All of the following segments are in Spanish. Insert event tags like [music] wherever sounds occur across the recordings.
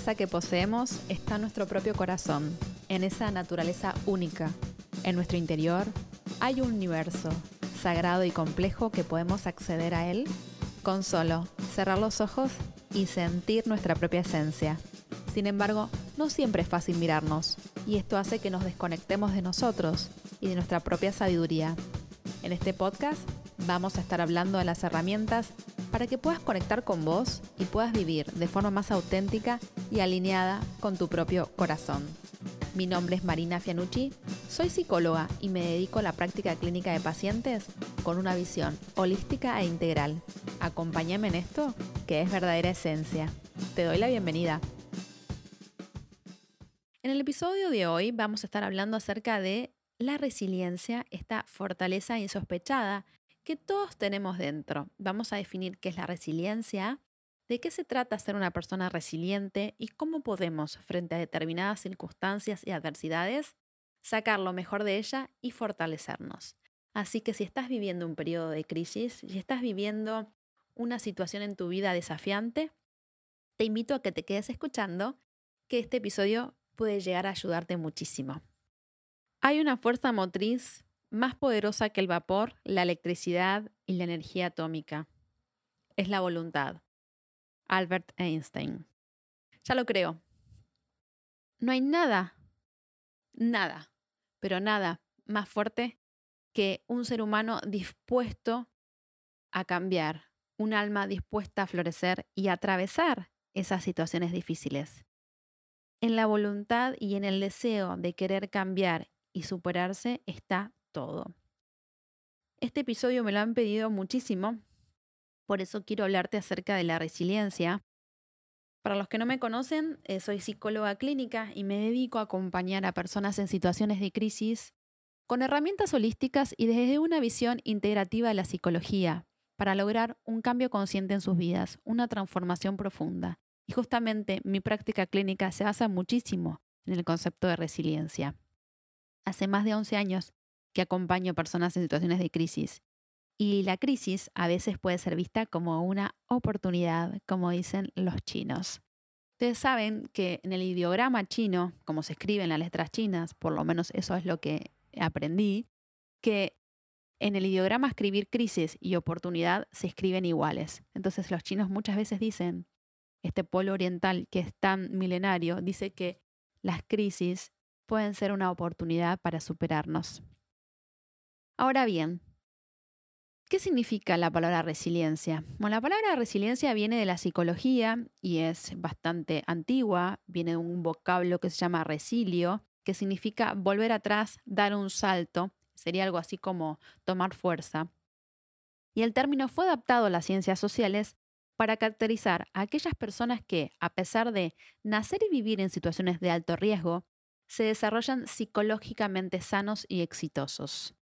que poseemos está nuestro propio corazón, en esa naturaleza única. En nuestro interior hay un universo sagrado y complejo que podemos acceder a él con solo cerrar los ojos y sentir nuestra propia esencia. Sin embargo, no siempre es fácil mirarnos, y esto hace que nos desconectemos de nosotros y de nuestra propia sabiduría. En este podcast vamos a estar hablando de las herramientas para que puedas conectar con vos y puedas vivir de forma más auténtica y alineada con tu propio corazón. Mi nombre es Marina Fianucci, soy psicóloga y me dedico a la práctica clínica de pacientes con una visión holística e integral. Acompáñame en esto, que es verdadera esencia. Te doy la bienvenida. En el episodio de hoy vamos a estar hablando acerca de la resiliencia, esta fortaleza insospechada que todos tenemos dentro. Vamos a definir qué es la resiliencia, de qué se trata ser una persona resiliente y cómo podemos, frente a determinadas circunstancias y adversidades, sacar lo mejor de ella y fortalecernos. Así que si estás viviendo un periodo de crisis, si estás viviendo una situación en tu vida desafiante, te invito a que te quedes escuchando, que este episodio puede llegar a ayudarte muchísimo. Hay una fuerza motriz más poderosa que el vapor, la electricidad y la energía atómica. Es la voluntad. Albert Einstein. Ya lo creo. No hay nada, nada, pero nada más fuerte que un ser humano dispuesto a cambiar, un alma dispuesta a florecer y a atravesar esas situaciones difíciles en la voluntad y en el deseo de querer cambiar y superarse está todo. Este episodio me lo han pedido muchísimo, por eso quiero hablarte acerca de la resiliencia. Para los que no me conocen, eh, soy psicóloga clínica y me dedico a acompañar a personas en situaciones de crisis con herramientas holísticas y desde una visión integrativa de la psicología para lograr un cambio consciente en sus vidas, una transformación profunda. Y justamente mi práctica clínica se basa muchísimo en el concepto de resiliencia. Hace más de 11 años que acompaño personas en situaciones de crisis. Y la crisis a veces puede ser vista como una oportunidad, como dicen los chinos. Ustedes saben que en el ideograma chino, como se escribe en las letras chinas, por lo menos eso es lo que aprendí, que en el ideograma escribir crisis y oportunidad se escriben iguales. Entonces los chinos muchas veces dicen este polo oriental que es tan milenario, dice que las crisis pueden ser una oportunidad para superarnos. Ahora bien, ¿qué significa la palabra resiliencia? Bueno, la palabra resiliencia viene de la psicología y es bastante antigua, viene de un vocablo que se llama resilio, que significa volver atrás, dar un salto, sería algo así como tomar fuerza. Y el término fue adaptado a las ciencias sociales para caracterizar a aquellas personas que, a pesar de nacer y vivir en situaciones de alto riesgo, se desarrollan psicológicamente sanos y exitosos.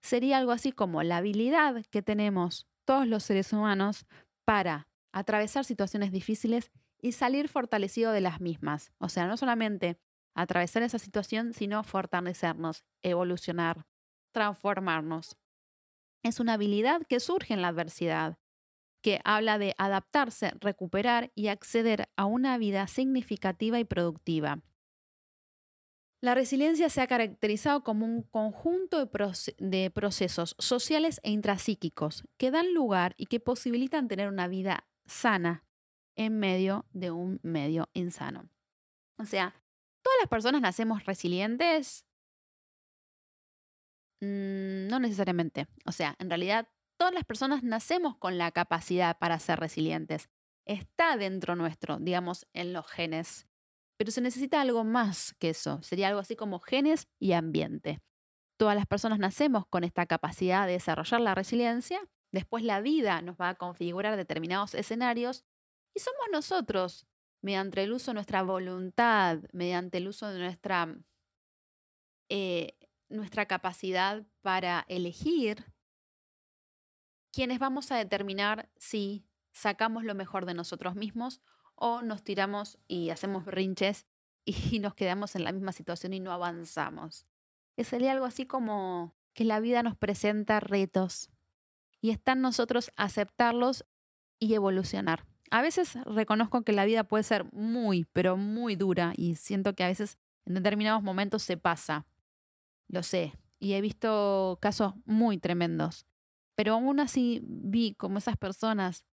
Sería algo así como la habilidad que tenemos todos los seres humanos para atravesar situaciones difíciles y salir fortalecido de las mismas. O sea, no solamente atravesar esa situación, sino fortalecernos, evolucionar, transformarnos. Es una habilidad que surge en la adversidad que habla de adaptarse, recuperar y acceder a una vida significativa y productiva. La resiliencia se ha caracterizado como un conjunto de, procesos sociales e intrapsíquicos que dan lugar y que posibilitan tener una vida sana en medio de un medio insano. O sea, ¿todas las personas nacemos resilientes? Mm, no necesariamente. O sea, en realidad todas las personas nacemos con la capacidad para ser resilientes. Está dentro nuestro, digamos, en los genes. Pero se necesita algo más que eso. Sería algo así como genes y ambiente. Todas las personas nacemos con esta capacidad de desarrollar la resiliencia. Después la vida nos va a configurar determinados escenarios y somos nosotros, mediante el uso de nuestra voluntad, mediante el uso de nuestra, eh, nuestra capacidad para elegir quienes vamos a determinar si sacamos lo mejor de nosotros mismos o nos tiramos y hacemos rinches [laughs] y nos quedamos en la misma situación y no avanzamos. sería algo así como que la vida nos presenta retos y está en nosotros aceptarlos y evolucionar. A veces reconozco que la vida puede ser muy, pero muy dura y siento que a veces en determinados momentos se pasa. Lo sé. Y he visto casos muy tremendos. Pero aún así vi como esas personas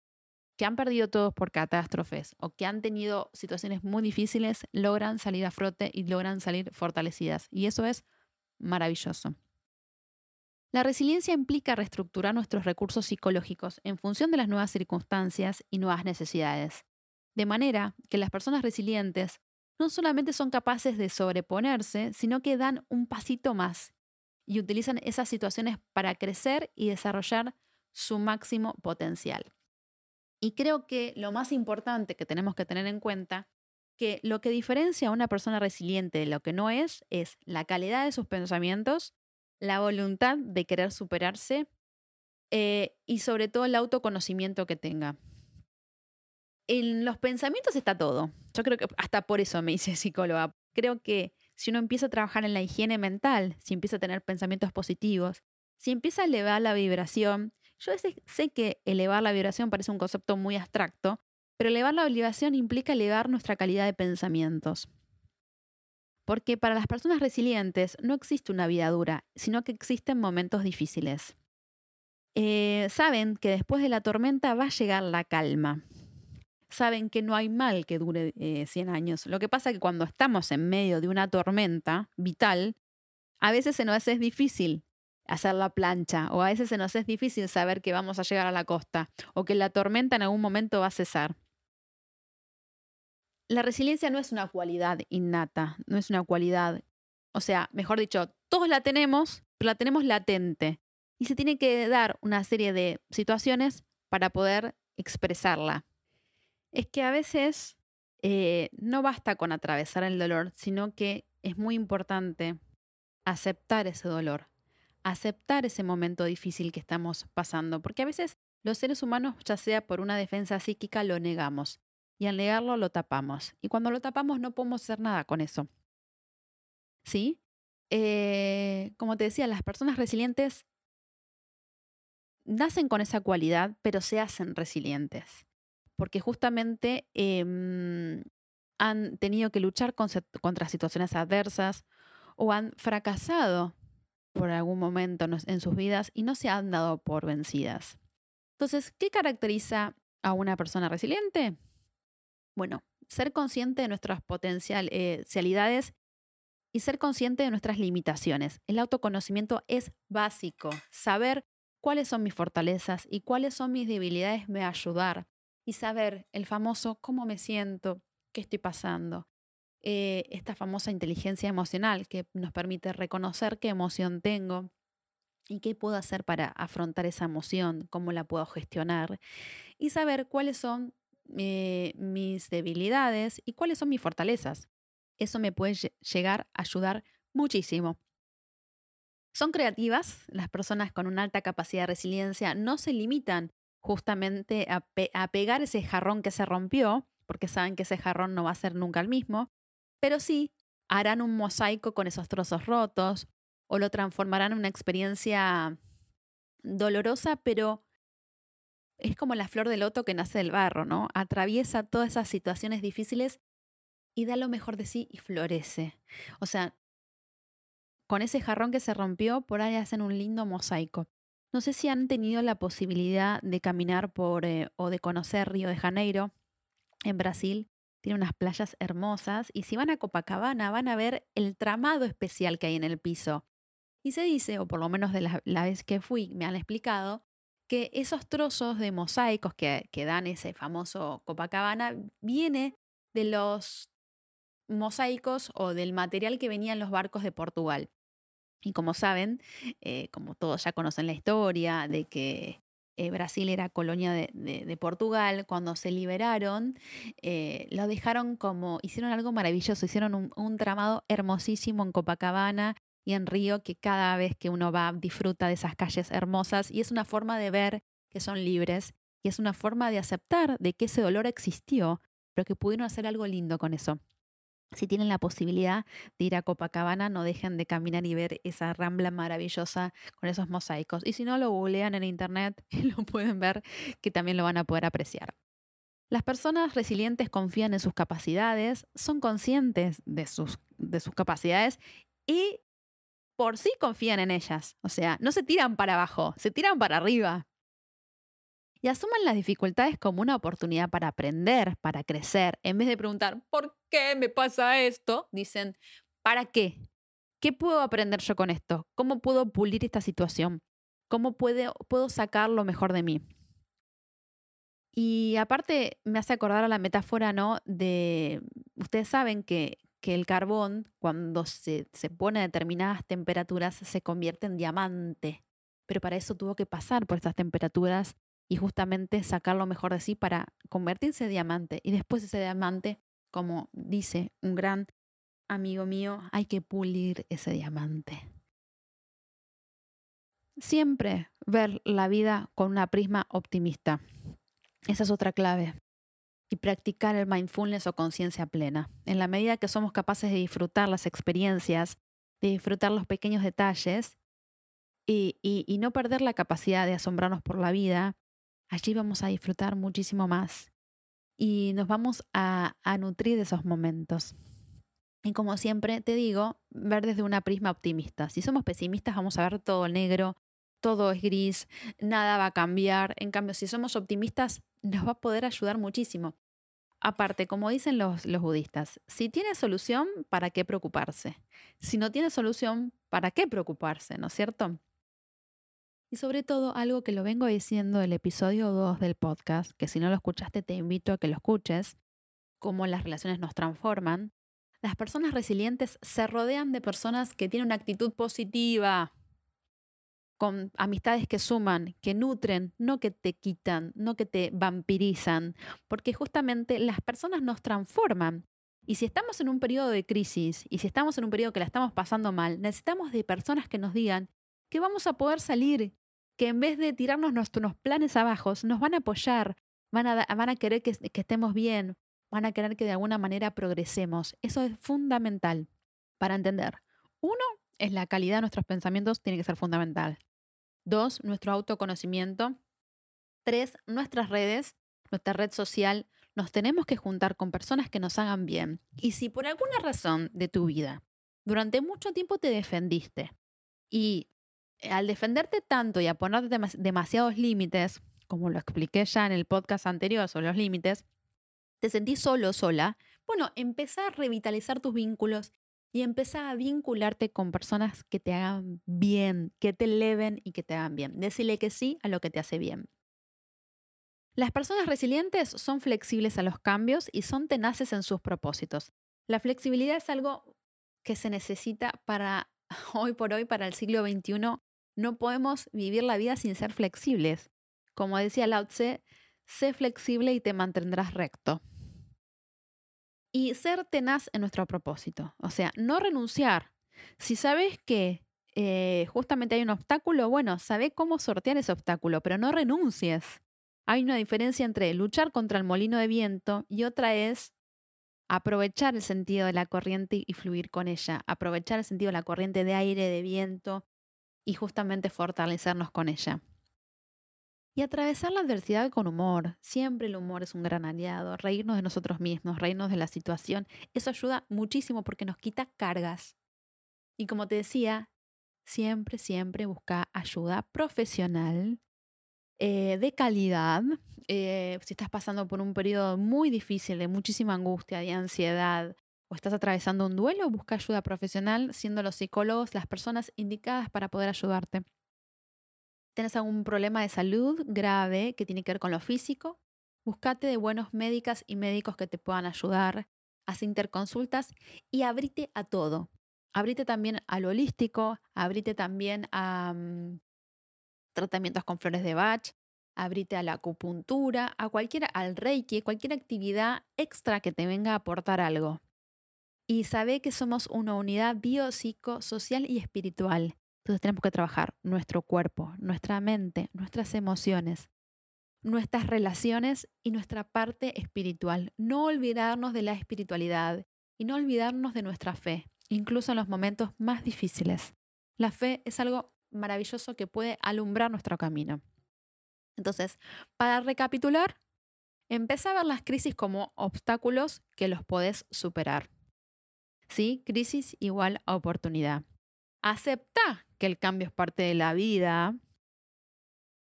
que han perdido todos por catástrofes o que han tenido situaciones muy difíciles logran salir a frote y logran salir fortalecidas. Y eso es maravilloso. La resiliencia implica reestructurar nuestros recursos psicológicos en función de las nuevas circunstancias y nuevas necesidades, de manera que las personas resilientes no solamente son capaces de sobreponerse, sino que dan un pasito más y utilizan esas situaciones para crecer y desarrollar su máximo potencial. Y creo que lo más importante que tenemos que tener en cuenta que lo que diferencia a una persona resiliente de lo que no es es la calidad de sus pensamientos, la voluntad de querer superarse eh, y sobre todo el autoconocimiento que tenga. En los pensamientos está todo. Yo creo que hasta por eso me hice [laughs] psicóloga. Creo que si uno empieza a trabajar en la higiene mental, si empieza a tener pensamientos positivos, si empieza a elevar la vibración, yo sé que elevar la vibración parece un concepto muy abstracto, pero elevar la vibración implica elevar nuestra calidad de pensamientos. Porque para las personas resilientes no existe una vida dura, sino que existen momentos difíciles. Eh, saben que después de la tormenta va a llegar la calma. Saben que no hay mal que dure 100 eh, años. Lo que pasa es que cuando estamos en medio de una tormenta vital, a veces se nos es difícil hacer la plancha o a veces se nos es difícil saber que vamos a llegar a la costa o que la tormenta en algún momento va a cesar. La resiliencia no es una cualidad innata, no es una cualidad, o sea, mejor dicho, todos la tenemos, pero la tenemos latente y se tiene que dar una serie de situaciones para poder expresarla. Es que a veces eh, no basta con atravesar el dolor, sino que es muy importante aceptar ese dolor, aceptar ese momento difícil que estamos pasando, porque a veces los seres humanos, ya sea por una defensa psíquica, lo negamos y al negarlo lo tapamos. Y cuando lo tapamos no podemos hacer nada con eso. ¿Sí? Eh, como te decía, las personas resilientes nacen con esa cualidad, pero se hacen resilientes. Porque justamente em, han tenido que luchar contra situaciones adversas o han fracasado por algún momento en sus vidas y no se han dado por vencidas. Entonces, ¿qué caracteriza a una persona resiliente? Bueno, ser consciente de nuestras potencialidades y ser consciente de nuestras limitaciones. El autoconocimiento es básico. Saber cuáles son mis fortalezas y cuáles son mis debilidades me va a ayudar. Y saber el famoso cómo me siento, qué estoy pasando. Eh, esta famosa inteligencia emocional que nos permite reconocer qué emoción tengo y qué puedo hacer para afrontar esa emoción, cómo la puedo gestionar y saber cuáles son eh, mis debilidades y cuáles son mis fortalezas. Eso me puede llegar a ayudar muchísimo. Son creativas, las personas con una alta capacidad de resiliencia no se limitan justamente a, a pegar ese jarrón que se rompió, porque saben que ese jarrón no va a ser nunca el mismo, pero sí harán un mosaico con esos trozos rotos o lo transformarán en una experiencia dolorosa, pero es como la flor del loto que nace del barro, ¿no? Atraviesa todas esas situaciones difíciles y da lo mejor de sí y florece. O sea, con ese jarrón que se rompió, por ahí hacen un lindo mosaico. No sé si han tenido la posibilidad de caminar por eh, o de conocer Río de Janeiro, en Brasil tiene unas playas hermosas y si van a Copacabana van a ver el tramado especial que hay en el piso. Y se dice, o por lo menos de la, vez que fui me han explicado, que esos trozos de mosaicos que, que dan ese famoso Copacabana viene de los mosaicos o del material que venía en los barcos de Portugal. Y como saben, eh, como todos ya conocen la historia de que eh, Brasil era colonia de, Portugal, cuando se liberaron, eh, lo dejaron como, hicieron algo maravilloso, hicieron un, un, tramado hermosísimo en Copacabana y en Río que cada vez que uno va disfruta de esas calles hermosas y es una forma de ver que son libres y es una forma de aceptar de que ese dolor existió, pero que pudieron hacer algo lindo con eso. Si tienen la posibilidad de ir a Copacabana, no dejen de caminar y ver esa rambla maravillosa con esos mosaicos. Y si no, lo googlean en internet [laughs] y lo pueden ver, que también lo van a poder apreciar. Las personas resilientes confían en sus capacidades, son conscientes de sus, de sus capacidades y por sí confían en ellas. O sea, no se tiran para abajo, se tiran para arriba. Y asuman las dificultades como una oportunidad para aprender, para crecer. En vez de preguntar, ¿por qué me pasa esto? Dicen, ¿para qué? ¿Qué puedo aprender yo con esto? ¿Cómo puedo pulir esta situación? ¿Cómo puedo, puedo sacar lo mejor de mí? Y aparte me hace acordar a la metáfora, ¿no? De, ustedes saben que, que el carbón, cuando se, se pone a determinadas temperaturas, se convierte en diamante. Pero para eso tuvo que pasar por estas temperaturas y justamente sacar lo mejor de sí para convertirse en diamante. Y después ese diamante, como dice un gran amigo mío, hay que pulir ese diamante. Siempre ver la vida con una prisma optimista. Esa es otra clave. Y practicar el mindfulness o conciencia plena. En la medida que somos capaces de disfrutar las experiencias, de disfrutar los pequeños detalles y, y, no perder la capacidad de asombrarnos por la vida, allí vamos a disfrutar muchísimo más y nos vamos a, nutrir de esos momentos. Y como siempre te digo, ver desde una prisma optimista. Si somos pesimistas vamos a ver todo negro, todo es gris, nada va a cambiar. En cambio, si somos optimistas, nos va a poder ayudar muchísimo. Aparte, como dicen los, los budistas, si tiene solución, ¿para qué preocuparse? Si no tiene solución, ¿para qué preocuparse? ¿No es cierto? Y sobre todo, algo que lo vengo diciendo el episodio 2 del podcast, que si no lo escuchaste te invito a que lo escuches, cómo las relaciones nos transforman. Las personas resilientes se rodean de personas que tienen una actitud positiva, con amistades que suman, que nutren, no que te quitan, no que te vampirizan, porque justamente las personas nos transforman. Y si estamos en un periodo de crisis y si estamos en un periodo que la estamos pasando mal, necesitamos de personas que nos digan que vamos a poder salir, que en vez de tirarnos nuestros planes abajo, nos van a apoyar, van a, querer que, que estemos bien, van a querer que de alguna manera progresemos. Eso es fundamental para entender. Uno, es la calidad de nuestros pensamientos tiene que ser fundamental. Dos, nuestro autoconocimiento. Tres, nuestras redes, nuestra red social. Nos tenemos que juntar con personas que nos hagan bien. Y si por alguna razón de tu vida durante mucho tiempo te defendiste y al defenderte tanto y a ponerte demasiados límites, como lo expliqué ya en el podcast anterior sobre los límites, te sentís solo, sola, bueno, empezá a revitalizar tus vínculos y empezá a vincularte con personas que te hagan bien, que te eleven y que te hagan bien. Decirle que sí a lo que te hace bien. Las personas resilientes son flexibles a los cambios y son tenaces en sus propósitos. La flexibilidad es algo que se necesita para [laughs] hoy por hoy, para el siglo XXI. No podemos vivir la vida sin ser flexibles. Como decía Lao Tse, sé flexible y te mantendrás recto y ser tenaz en nuestro propósito. O sea, no renunciar. Si sabes que eh, justamente hay un obstáculo, bueno, sabe cómo sortear ese obstáculo, pero no renuncies. Hay una diferencia entre luchar contra el molino de viento y otra es aprovechar el sentido de la corriente y fluir con ella, aprovechar el sentido de la corriente de aire, de viento y justamente fortalecernos con ella. Y atravesar la adversidad con humor. Siempre el humor es un gran aliado. Reírnos de nosotros mismos, reírnos de la situación. Eso ayuda muchísimo porque nos quita cargas. Y como te decía, siempre, siempre busca ayuda profesional, eh, de calidad. Eh, si estás pasando por un periodo muy difícil, de muchísima angustia, de ansiedad, o estás atravesando un duelo, busca ayuda profesional, siendo los psicólogos las personas indicadas para poder ayudarte tienes algún problema de salud grave que tiene que ver con lo físico, buscate de buenos médicas y médicos que te puedan ayudar, haz interconsultas y abrite a todo. Abrite también al holístico, abrite también a mm, tratamientos con flores de Bach, abrite a la acupuntura, a cualquier, al reiki, cualquier actividad extra que te venga a aportar algo. Y sabe que somos una unidad biopsicosocial y espiritual. Entonces tenemos que trabajar nuestro cuerpo, nuestra mente, nuestras emociones, nuestras relaciones y nuestra parte espiritual. No olvidarnos de la espiritualidad y no olvidarnos de nuestra fe, incluso en los momentos más difíciles. La fe es algo maravilloso que puede alumbrar nuestro camino. Entonces, para recapitular, Empezá a ver las crisis como obstáculos que los podés superar. ¿Sí? Crisis igual a oportunidad. Acepta que el cambio es parte de la vida.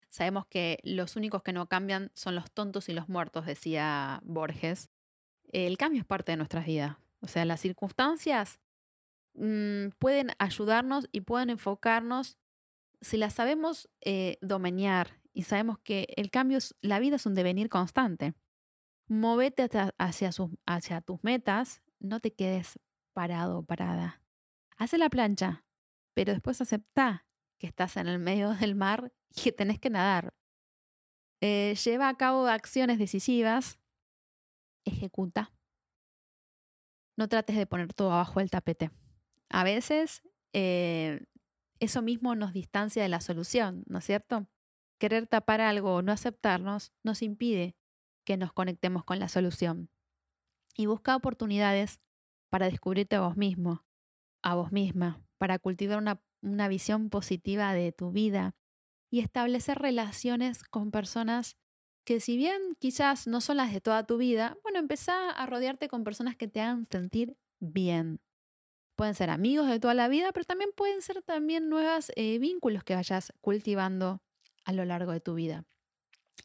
Sabemos que los únicos que no cambian son los tontos y los muertos, decía Borges. El cambio es parte de nuestras vidas. O sea, las circunstancias mm, pueden ayudarnos y pueden enfocarnos si las sabemos eh, domeñar y sabemos que el cambio, es, la vida es un devenir constante. Movete hacia, hacia tus metas, no te quedes parado parada. Haz la plancha, pero después acepta que estás en el medio [laughs] del mar y que tenés que nadar. Eh, lleva a cabo acciones decisivas, ejecuta. No trates de poner todo abajo del tapete. A veces eh, eso mismo nos distancia de la solución, ¿no es cierto? Querer tapar algo o no aceptarnos nos impide que nos conectemos con la solución. Y busca oportunidades para descubrirte a vos mismo, a vos misma, para cultivar una, una visión positiva de tu vida y establecer relaciones con personas que si bien quizás no son las de toda tu vida, bueno, empezá a rodearte con personas que te hagan sentir bien. Pueden ser amigos de toda la vida, pero también pueden ser también nuevos eh, vínculos que vayas cultivando a lo largo de tu vida.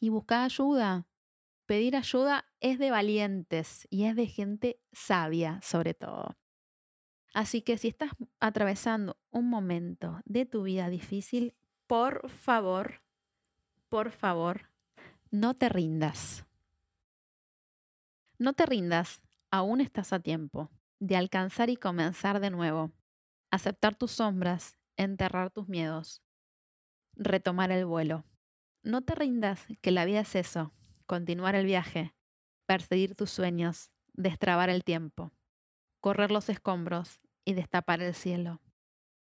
Y buscar ayuda. Pedir ayuda es de valientes y es de gente sabia sobre todo. Así que si estás atravesando un momento de tu vida difícil, por favor, por favor, no te rindas. No te rindas, aún estás a tiempo de alcanzar y comenzar de nuevo, aceptar tus sombras, enterrar tus miedos, retomar el vuelo. No te rindas, que la vida es eso, continuar el viaje, perseguir tus sueños, destrabar el tiempo, correr los escombros y destapar el cielo.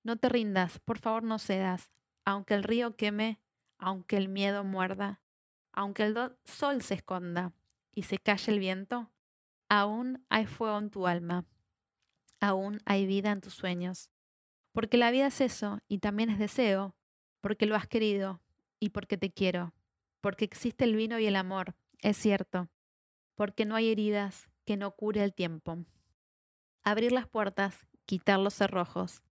No te rindas, por favor no cedas, aunque el río queme, aunque el miedo muerda, aunque el sol se esconda y se calle el viento, aún hay fuego en tu alma aún hay vida en tus sueños. Porque la vida es eso y también es deseo, porque lo has querido y porque te quiero, porque existe el vino y el amor, es cierto, porque no hay heridas que no cure el tiempo. Abrir las puertas, quitar los cerrojos,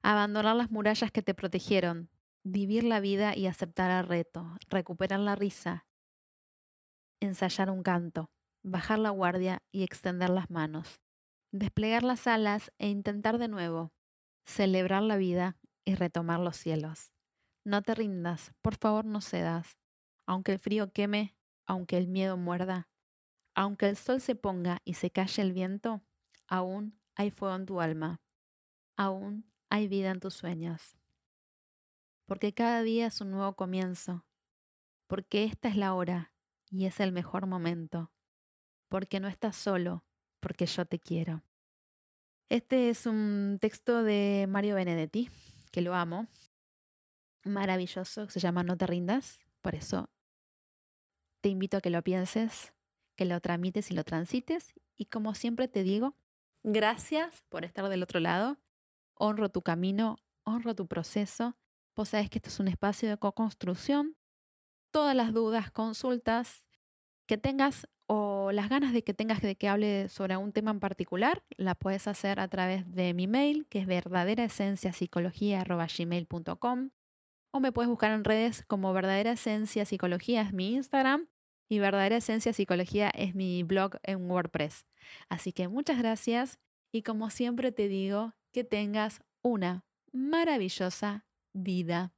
abandonar las murallas que te protegieron, vivir la vida y aceptar el reto, recuperar la risa, ensayar un canto, bajar la guardia y extender las manos desplegar las alas e intentar de nuevo, celebrar la vida y retomar los cielos. No te rindas, por favor no cedas, aunque el frío queme, aunque el miedo muerda, aunque el sol se ponga y se calle el viento, aún hay fuego en tu alma, aún hay vida en tus sueños. Porque cada día es un nuevo comienzo, porque esta es la hora y es el mejor momento, porque no estás solo, porque yo te quiero. Este es un texto de Mario Benedetti, que lo amo. Maravilloso, se llama No te rindas. Por eso te invito a que lo pienses, que lo tramites y lo transites. Y como siempre te digo, gracias por estar del otro lado. Honro tu camino, honro tu proceso. Vos sabés que esto es un espacio de co-construcción. Todas las dudas, consultas que tengas o las ganas de que tengas de que hable sobre un tema en particular, la puedes hacer a través de mi mail, que es verdaderaesenciapsicología.com o me puedes buscar en redes como Verdadera Esencia Psicología es mi Instagram y Verdadera Esencia Psicología es mi blog en WordPress. Así que muchas gracias y como siempre te digo, que tengas una maravillosa vida.